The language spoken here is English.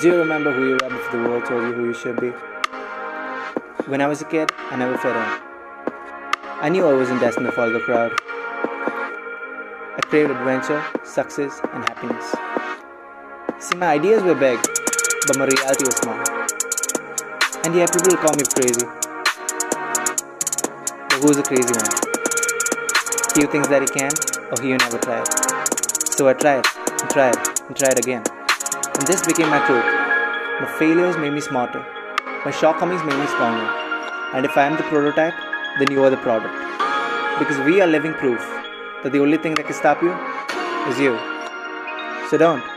Do you remember who you were before the world told you who you should be? When I was a kid, I never fit in. I knew I wasn't destined to follow the crowd. I craved adventure, success, and happiness. See, my ideas were big, but my reality was small. And yeah, people call me crazy. But who's the crazy one? He who thinks that he can, or he who never tried. So I tried, and tried, and tried again. And this became my truth. My failures made me smarter. My shortcomings made me stronger. And if I am the prototype, then you are the product. Because we are living proof that the only thing that can stop you is you. So don't.